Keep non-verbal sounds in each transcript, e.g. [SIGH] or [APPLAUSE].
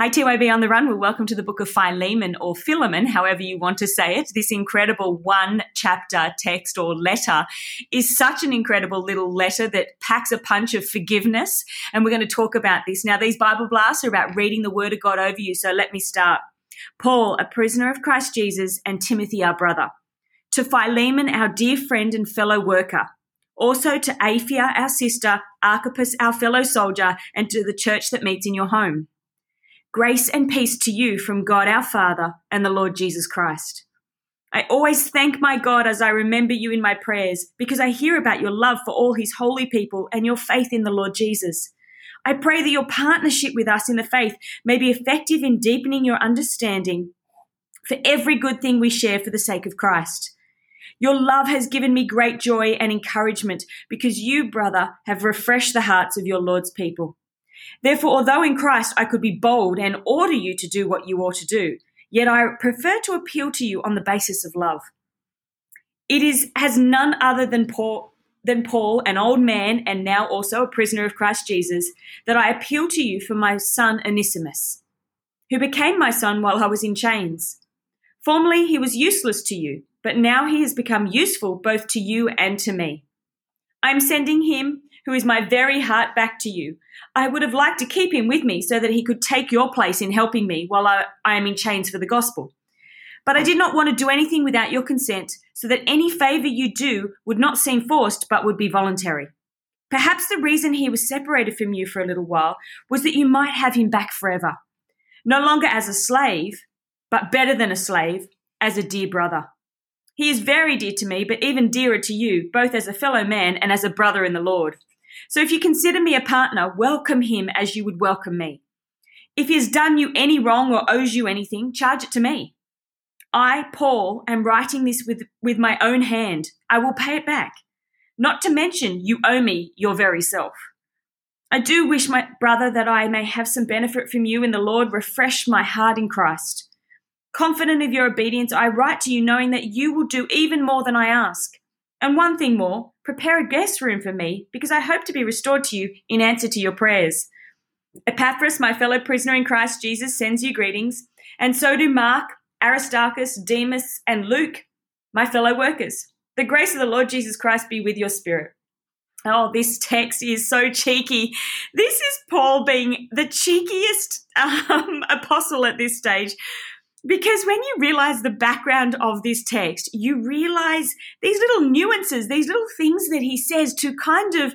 Hi, TYB on the Run. Well, welcome to the book of Philemon or Philemon, however you want to say it. This incredible one chapter text or letter is such an incredible little letter that packs a punch of forgiveness. And we're going to talk about this. Now, these Bible blasts are about reading the word of God over you. So let me start. Paul, a prisoner of Christ Jesus, and Timothy, our brother. To Philemon, our dear friend and fellow worker. Also to Apphia, our sister, Archippus, our fellow soldier, and to the church that meets in your home. Grace and peace to you from God our Father and the Lord Jesus Christ. I always thank my God as I remember you in my prayers because I hear about your love for all his holy people and your faith in the Lord Jesus. I pray that your partnership with us in the faith may be effective in deepening your understanding for every good thing we share for the sake of Christ. Your love has given me great joy and encouragement because you, brother, have refreshed the hearts of your Lord's people. Therefore, although in Christ I could be bold and order you to do what you ought to do, yet I prefer to appeal to you on the basis of love. It is has none other than Paul than Paul, an old man and now also a prisoner of Christ Jesus, that I appeal to you for my son Onesimus, who became my son while I was in chains. Formerly he was useless to you, but now he has become useful both to you and to me. I am sending him who is my very heart back to you. I would have liked to keep him with me so that he could take your place in helping me while I, I am in chains for the gospel. But I did not want to do anything without your consent, so that any favor you do would not seem forced but would be voluntary. Perhaps the reason he was separated from you for a little while was that you might have him back forever. No longer as a slave, but better than a slave, as a dear brother. He is very dear to me, but even dearer to you, both as a fellow man and as a brother in the Lord. So if you consider me a partner, welcome him as you would welcome me. If he has done you any wrong or owes you anything, charge it to me. I, Paul, am writing this with, with my own hand. I will pay it back. Not to mention, you owe me your very self. I do wish, my brother, that I may have some benefit from you in the Lord. Refresh my heart in Christ. Confident of your obedience, I write to you knowing that you will do even more than I ask. And one thing more, prepare a guest room for me because I hope to be restored to you in answer to your prayers. Epaphras, my fellow prisoner in Christ Jesus, sends you greetings, and so do Mark, Aristarchus, Demas, and Luke, my fellow workers. The grace of the Lord Jesus Christ be with your spirit. Oh, this text is so cheeky. This is Paul being the cheekiest [LAUGHS] um, apostle at this stage, because when you realize the background of this text, you realize these little nuances, these little things that he says to kind of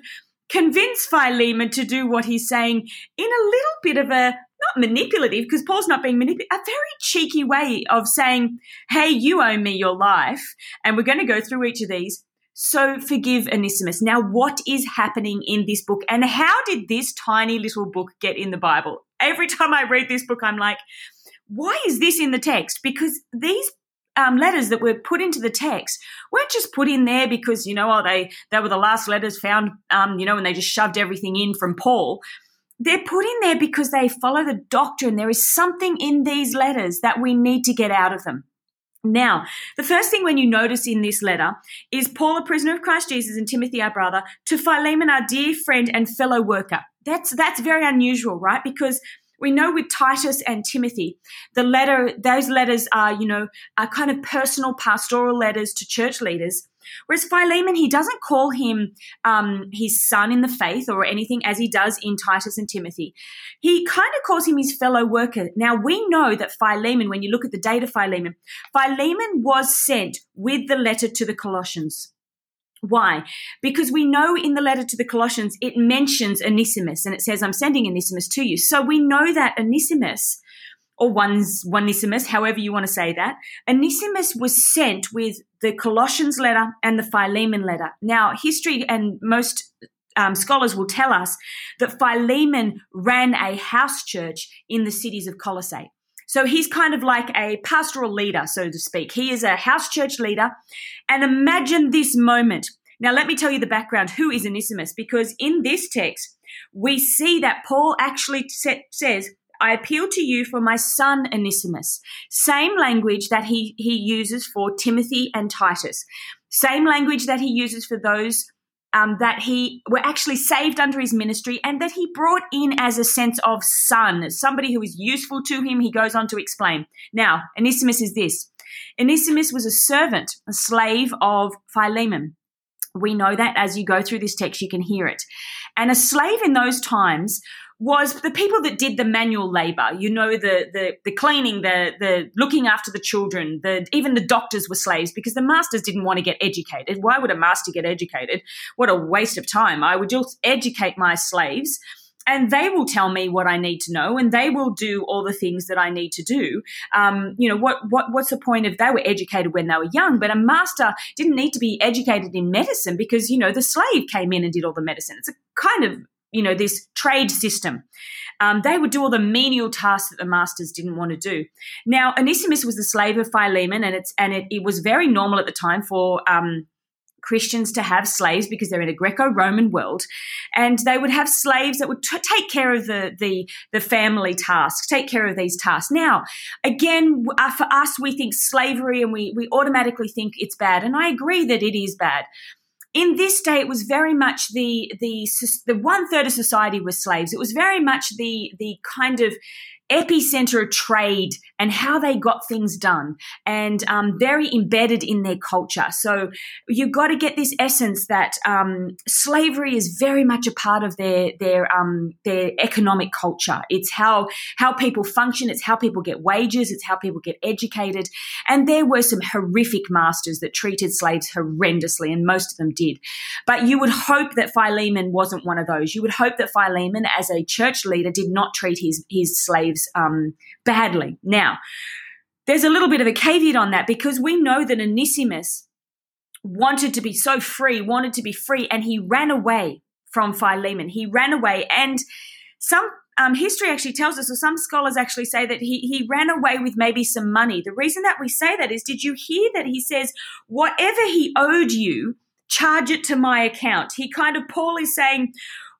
convince Philemon to do what he's saying in a little bit of a not manipulative because Paul's not being manipulative, a very cheeky way of saying, Hey, you owe me your life, and we're going to go through each of these. So forgive Onesimus. Now, what is happening in this book, and how did this tiny little book get in the Bible? Every time I read this book, I'm like, why is this in the text? Because these um, letters that were put into the text weren't just put in there because you know oh they they were the last letters found um, you know and they just shoved everything in from Paul. They're put in there because they follow the doctrine. There is something in these letters that we need to get out of them. Now, the first thing when you notice in this letter is Paul, a prisoner of Christ Jesus, and Timothy, our brother, to Philemon, our dear friend and fellow worker. That's that's very unusual, right? Because we know with Titus and Timothy, the letter, those letters are, you know, are kind of personal pastoral letters to church leaders. Whereas Philemon, he doesn't call him um, his son in the faith or anything as he does in Titus and Timothy. He kind of calls him his fellow worker. Now, we know that Philemon, when you look at the date of Philemon, Philemon was sent with the letter to the Colossians. Why? Because we know in the letter to the Colossians it mentions Onesimus and it says, I'm sending Onesimus to you. So we know that Onesimus, or one's Onesimus, however you want to say that, Onesimus was sent with the Colossians letter and the Philemon letter. Now, history and most um, scholars will tell us that Philemon ran a house church in the cities of Colossae. So he's kind of like a pastoral leader, so to speak. He is a house church leader. And imagine this moment. Now, let me tell you the background. Who is Onesimus? Because in this text, we see that Paul actually says, I appeal to you for my son Onesimus. Same language that he, he uses for Timothy and Titus. Same language that he uses for those um, that he were actually saved under his ministry and that he brought in as a sense of son, somebody who is useful to him. He goes on to explain. Now, Onesimus is this. Onesimus was a servant, a slave of Philemon. We know that as you go through this text, you can hear it. And a slave in those times was the people that did the manual labor. You know, the the the cleaning, the the looking after the children, the even the doctors were slaves because the masters didn't want to get educated. Why would a master get educated? What a waste of time! I would just educate my slaves. And they will tell me what I need to know, and they will do all the things that I need to do. Um, you know what? What? What's the point if they were educated when they were young? But a master didn't need to be educated in medicine because you know the slave came in and did all the medicine. It's a kind of you know, this trade system. Um, they would do all the menial tasks that the masters didn't want to do. Now, Onesimus was the slave of Philemon, and it's and it, it was very normal at the time for um, Christians to have slaves because they're in a Greco-Roman world, and they would have slaves that would t- take care of the, the the family tasks, take care of these tasks. Now, again, uh, for us, we think slavery, and we we automatically think it's bad, and I agree that it is bad in this day, it was very much the the the one third of society was slaves. It was very much the the kind of epicenter of trade and how they got things done and um, very embedded in their culture. So you've got to get this essence that um, slavery is very much a part of their their um, their economic culture. It's how how people function. It's how people get wages. It's how people get educated. And there were some horrific masters that treated slaves horrendously, and most of them did. But you would hope that Philemon wasn't one of those. You would hope that Philemon, as a church leader, did not treat his his slaves um, badly. Now, there's a little bit of a caveat on that because we know that Onesimus wanted to be so free, wanted to be free, and he ran away from Philemon. He ran away, and some um, history actually tells us, or some scholars actually say that he, he ran away with maybe some money. The reason that we say that is, did you hear that he says, whatever he owed you, charge it to my account? He kind of, Paul is saying,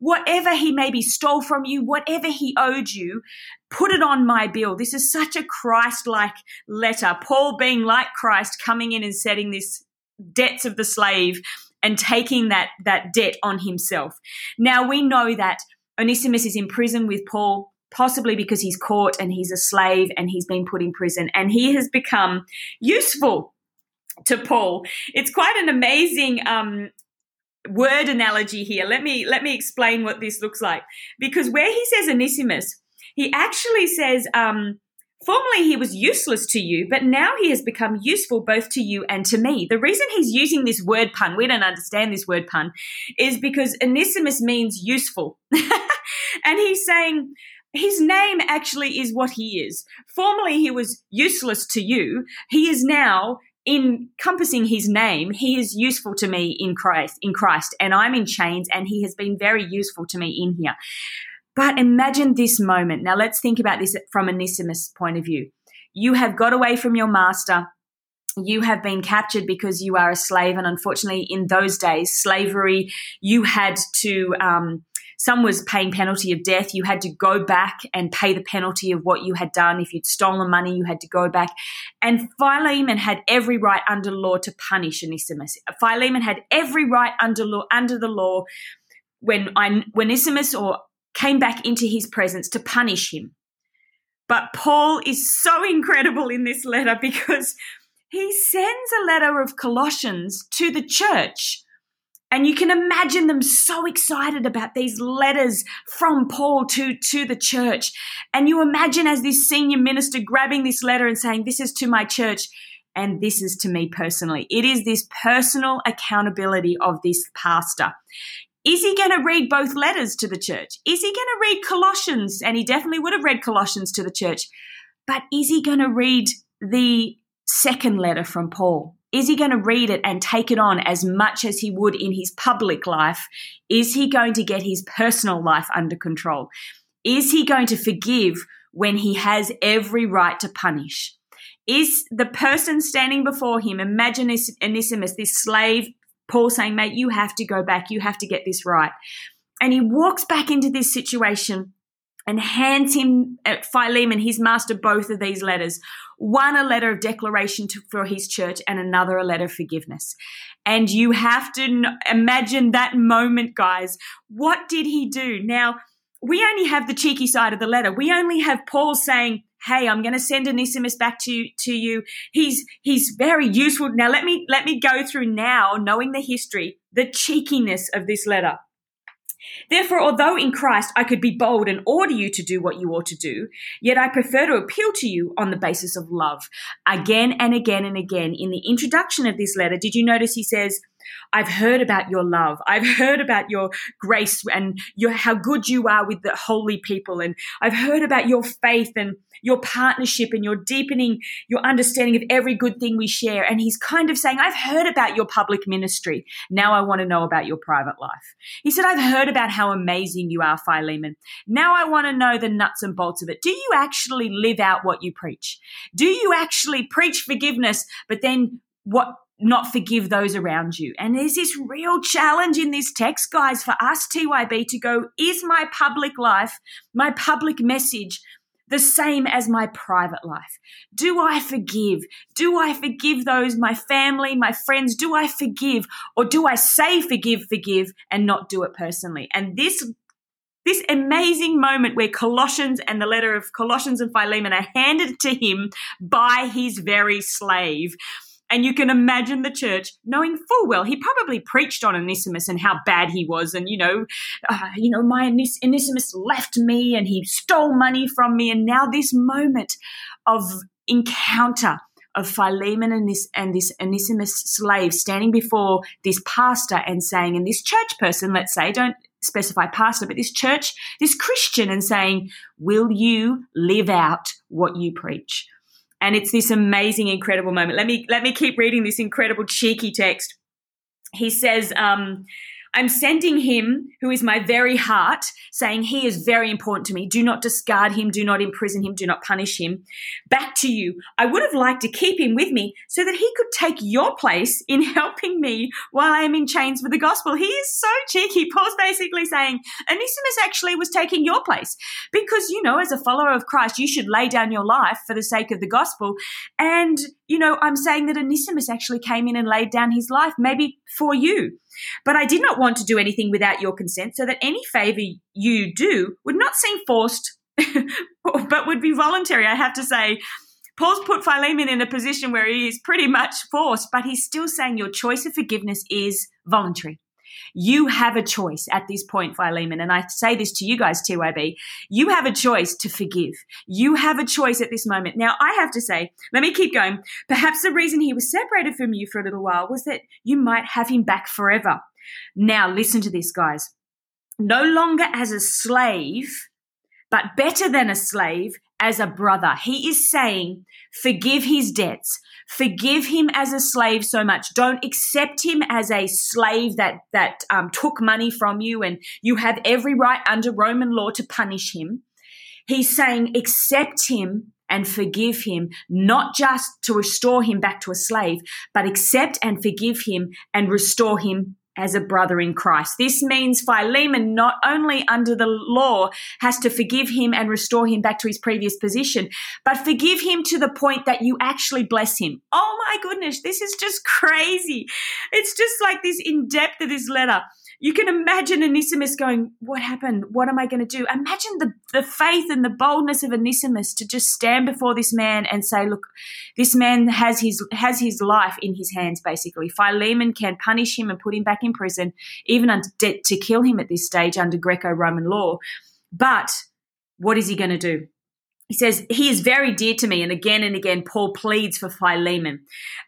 whatever he maybe stole from you, whatever he owed you, put it on my bill. This is such a Christ like letter. Paul being like Christ, coming in and setting this debts of the slave and taking that, that debt on himself. Now we know that Onesimus is in prison with Paul, possibly because he's caught and he's a slave and he's been put in prison and he has become useful to Paul. It's quite an amazing um, word analogy here. Let me let me explain what this looks like. Because where he says Onesimus, he actually says, um, Formerly he was useless to you, but now he has become useful both to you and to me. The reason he's using this word pun, we don't understand this word pun, is because Onesimus means useful. [LAUGHS] and he's saying, his name actually is what he is. Formerly he was useless to you. He is now encompassing his name, he is useful to me in Christ, in Christ, and I'm in chains, and he has been very useful to me in here. But imagine this moment. Now let's think about this from Onesimus' point of view. You have got away from your master. You have been captured because you are a slave, and unfortunately, in those days, slavery, you had to um, some was paying penalty of death. You had to go back and pay the penalty of what you had done. If you'd stolen money, you had to go back. And Philemon had every right under law to punish Onesimus. Philemon had every right under law under the law when when Onesimus or came back into his presence to punish him. But Paul is so incredible in this letter because he sends a letter of Colossians to the church and you can imagine them so excited about these letters from Paul to, to the church. And you imagine as this senior minister grabbing this letter and saying, This is to my church and this is to me personally. It is this personal accountability of this pastor. Is he going to read both letters to the church? Is he going to read Colossians? And he definitely would have read Colossians to the church. But is he going to read the second letter from Paul? Is he going to read it and take it on as much as he would in his public life? Is he going to get his personal life under control? Is he going to forgive when he has every right to punish? Is the person standing before him, imagine Onesimus, this slave, Paul saying, mate, you have to go back, you have to get this right. And he walks back into this situation and hands him uh, Philemon, his master, both of these letters. One a letter of declaration to, for his church, and another a letter of forgiveness. And you have to imagine that moment, guys. What did he do? Now, we only have the cheeky side of the letter. We only have Paul saying, Hey, I'm going to send Onesimus back to, to you. He's, he's very useful. Now let me, let me go through now, knowing the history, the cheekiness of this letter. Therefore, although in Christ I could be bold and order you to do what you ought to do, yet I prefer to appeal to you on the basis of love. Again and again and again, in the introduction of this letter, did you notice he says, I've heard about your love. I've heard about your grace and your, how good you are with the holy people. And I've heard about your faith and your partnership and your deepening your understanding of every good thing we share. And he's kind of saying, I've heard about your public ministry. Now I want to know about your private life. He said, I've heard about how amazing you are, Philemon. Now I want to know the nuts and bolts of it. Do you actually live out what you preach? Do you actually preach forgiveness, but then what not forgive those around you. And there's this real challenge in this text, guys, for us, TYB, to go, is my public life, my public message, the same as my private life? Do I forgive? Do I forgive those, my family, my friends? Do I forgive? Or do I say forgive, forgive, and not do it personally? And this this amazing moment where Colossians and the letter of Colossians and Philemon are handed to him by his very slave. And you can imagine the church knowing full well he probably preached on Onesimus and how bad he was, and you know, uh, you know, my Onesimus left me and he stole money from me, and now this moment of encounter of Philemon and this and this Onesimus slave standing before this pastor and saying, and this church person, let's say, don't specify pastor, but this church, this Christian, and saying, Will you live out what you preach? And it's this amazing, incredible moment. Let me let me keep reading this incredible cheeky text. He says, um, I'm sending him, who is my very heart, saying he is very important to me. Do not discard him. Do not imprison him. Do not punish him. Back to you. I would have liked to keep him with me so that he could take your place in [LAUGHS] helping me while I am in chains for the gospel. He is so cheeky. Paul's basically saying Onesimus actually was taking your place because, you know, as a follower of Christ, you should lay down your life for the sake of the gospel. And, you know, I'm saying that Onesimus actually came in and laid down his life maybe for you. But I did not want to do anything without your consent, so that any favor you do would not seem forced, [LAUGHS] but would be voluntary. I have to say, Paul's put Philemon in a position where he is pretty much forced, but he's still saying your choice of forgiveness is voluntary. You have a choice at this point, Philemon. And I say this to you guys, TYB. You have a choice to forgive. You have a choice at this moment. Now, I have to say, let me keep going. Perhaps the reason he was separated from you for a little while was that you might have him back forever. Now, listen to this, guys. No longer as a slave, but better than a slave, as a brother. He is saying, forgive his debts. Forgive him as a slave so much. Don't accept him as a slave that that um, took money from you, and you have every right under Roman law to punish him. He's saying, accept him and forgive him, not just to restore him back to a slave, but accept and forgive him and restore him as a brother in Christ. This means Philemon not only under the law has to forgive him and restore him back to his previous position, but forgive him to the point that you actually bless him. Oh my goodness, this is just crazy. It's just like this in depth of this letter you can imagine Onesimus going, What happened? What am I going to do? Imagine the, the faith and the boldness of Onesimus to just stand before this man and say, Look, this man has his has his life in his hands, basically. Philemon can punish him and put him back in prison, even to, to kill him at this stage under Greco Roman law. But what is he going to do? He says, He is very dear to me. And again and again, Paul pleads for Philemon.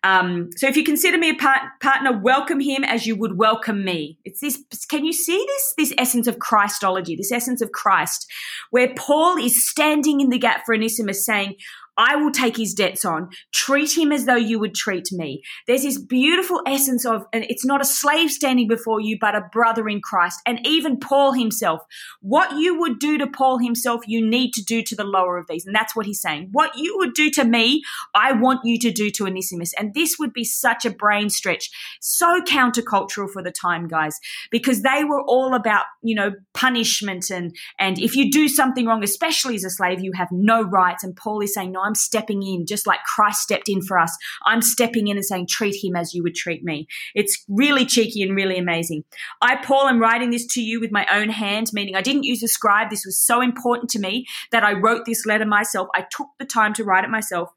Um, so if you consider me a part- partner, welcome him as you would welcome me. It's this, can you see this? This essence of Christology, this essence of Christ, where Paul is standing in the gap for Onesimus saying, I will take his debts on. Treat him as though you would treat me. There's this beautiful essence of, and it's not a slave standing before you, but a brother in Christ. And even Paul himself, what you would do to Paul himself, you need to do to the lower of these. And that's what he's saying. What you would do to me, I want you to do to Onesimus. And this would be such a brain stretch, so countercultural for the time, guys, because they were all about, you know, punishment and, and if you do something wrong, especially as a slave, you have no rights. And Paul is saying, no, I'm stepping in, just like Christ stepped in for us. I'm stepping in and saying, treat him as you would treat me. It's really cheeky and really amazing. I, Paul, am writing this to you with my own hand, meaning I didn't use a scribe. This was so important to me that I wrote this letter myself. I took the time to write it myself.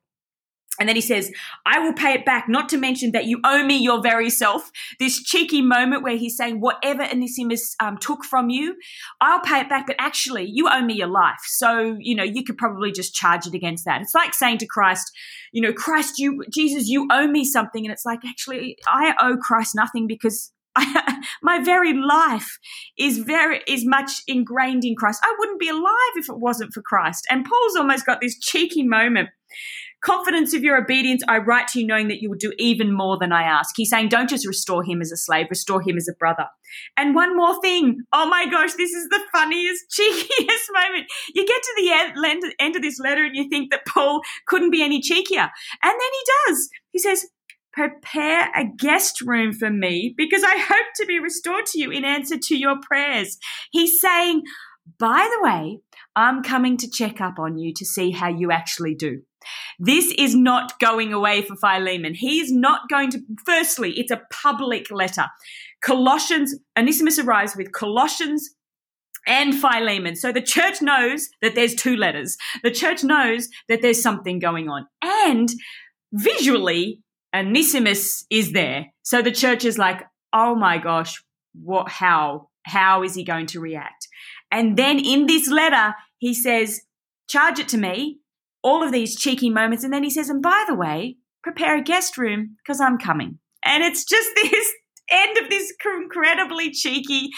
And then he says, I will pay it back, not to mention that you owe me your very self. This cheeky moment where he's saying, whatever Onesimus um, took from you, I'll pay it back, but actually, you owe me your life. So, you know, you could probably just charge it against that. It's like saying to Christ, you know, Christ, you, Jesus, you owe me something. And it's like, actually, I owe Christ nothing because [LAUGHS] my very life is very is much ingrained in Christ. I wouldn't be alive if it wasn't for Christ. And Paul's almost got this cheeky moment Confidence of your obedience, I write to you knowing that you will do even more than I ask. He's saying, don't just restore him as a slave, restore him as a brother. And one more thing. Oh my gosh, this is the funniest, [LAUGHS] cheekiest moment. You get to the end, end of this letter and you think that Paul couldn't be any cheekier. And then he does. He says, prepare a guest room for me because I hope to be restored to you in answer to your prayers. He's saying, by the way, I'm coming to check up on you to see how you actually do. This is not going away for Philemon. He is not going to, firstly, it's a public letter. Colossians, Onesimus arrives with Colossians and Philemon. So the church knows that there's two letters. The church knows that there's something going on. And visually, Onesimus is there. So the church is like, oh my gosh, what, how, how is he going to react? And then in this letter, he says, charge it to me all of these cheeky moments. And then he says, and by the way, prepare a guest room because I'm coming. And it's just [LAUGHS] this end of this incredibly cheeky.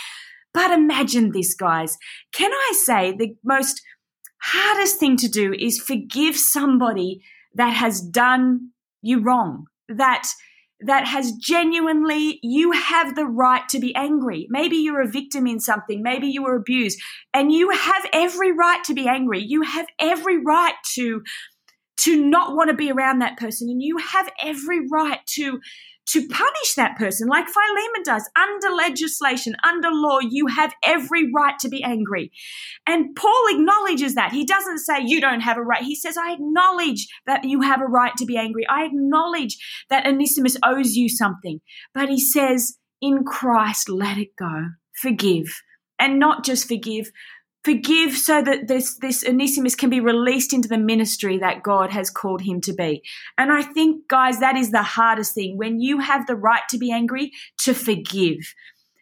But imagine this, guys. Can I say the most hardest thing to do is forgive somebody that has done you wrong, that that has genuinely, you have the right to be angry. Maybe you're a victim in something. Maybe you were abused and you have every right to be angry. You have every right to, to not want to be around that person and you have every right to, to punish that person, like Philemon does. Under legislation, under law, you have every right to be angry. And Paul acknowledges that. He doesn't say, You don't have a right. He says, I acknowledge that you have a right to be angry. I acknowledge that Onesimus owes you something. But he says, In Christ, let it go. Forgive. And not just forgive, Forgive so that this, this Onesimus can be released into the ministry that God has called him to be. And I think, guys, that is the hardest thing when you have the right to be angry, to forgive.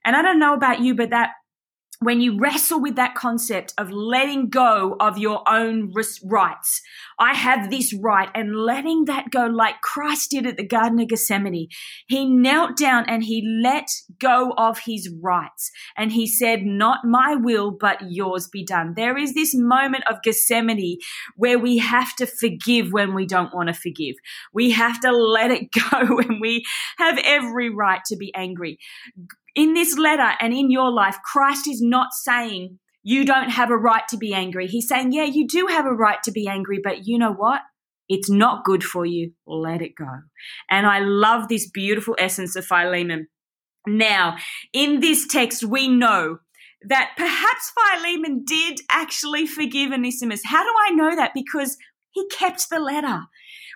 And I don't know about you, but that when you wrestle with that concept of letting go of your own rights, I have this right, and letting that go like Christ did at the Garden of Gethsemane. He knelt down and he let go of his rights. And he said, Not my will, but yours be done. There is this moment of Gethsemane where we have to forgive when we don't want to forgive. We have to let it [LAUGHS] go when we have every right to be angry in this letter and in your life, Christ is not saying you don't have a right to be angry. He's saying, yeah, you do have a right to be angry, but you know what? It's not good for you. Let it go. And I love this beautiful essence of Philemon. Now, in this text, we know that perhaps Philemon did actually forgive Onesimus. How do I know that? Because he kept the letter.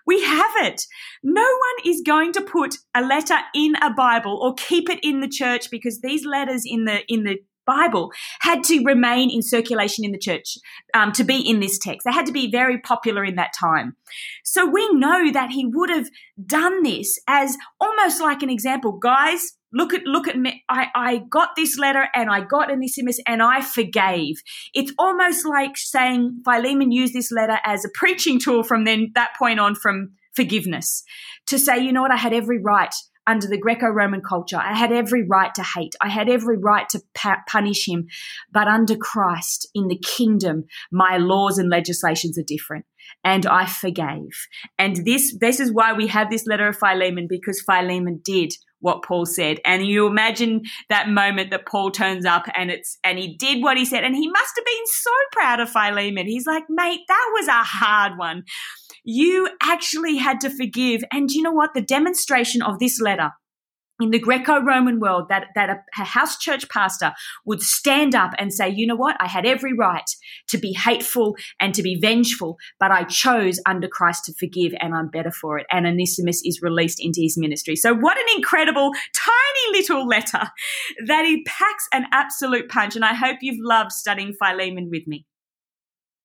We have it. No one is going to put a letter in a Bible or keep it in the church because these letters in the in the Bible had to remain in circulation in the church um, to be in this text. They had to be very popular in that time. So we know that he would have done this as almost like an example. Guys, look at look at me. I, I got this letter and I got Onesimus and I forgave. It's almost like saying Philemon used this letter as a preaching tool from then that point on from forgiveness to say, you know what, I had every right. under the Greco Roman culture. I had every right to hate. I had every right to pa- punish him. But under Christ, in the kingdom, my laws and legislations are different. And I forgave. And this, this is why we have this letter of Philemon, because Philemon did what Paul said. And you imagine that moment that Paul turns up and it's, and he did what he said. And he must have been so proud of Philemon. He's like, mate, that was a hard one. You actually had to forgive. And you know what? The demonstration of this letter in the Greco-Roman world that, that a, house church pastor would stand up and say, you know what? I had every right to be hateful and to be vengeful, but I chose under Christ to forgive and I'm better for it. And Onesimus is released into his ministry. So what an incredible, tiny little letter that he packs an absolute punch. And I hope you've loved studying Philemon with me.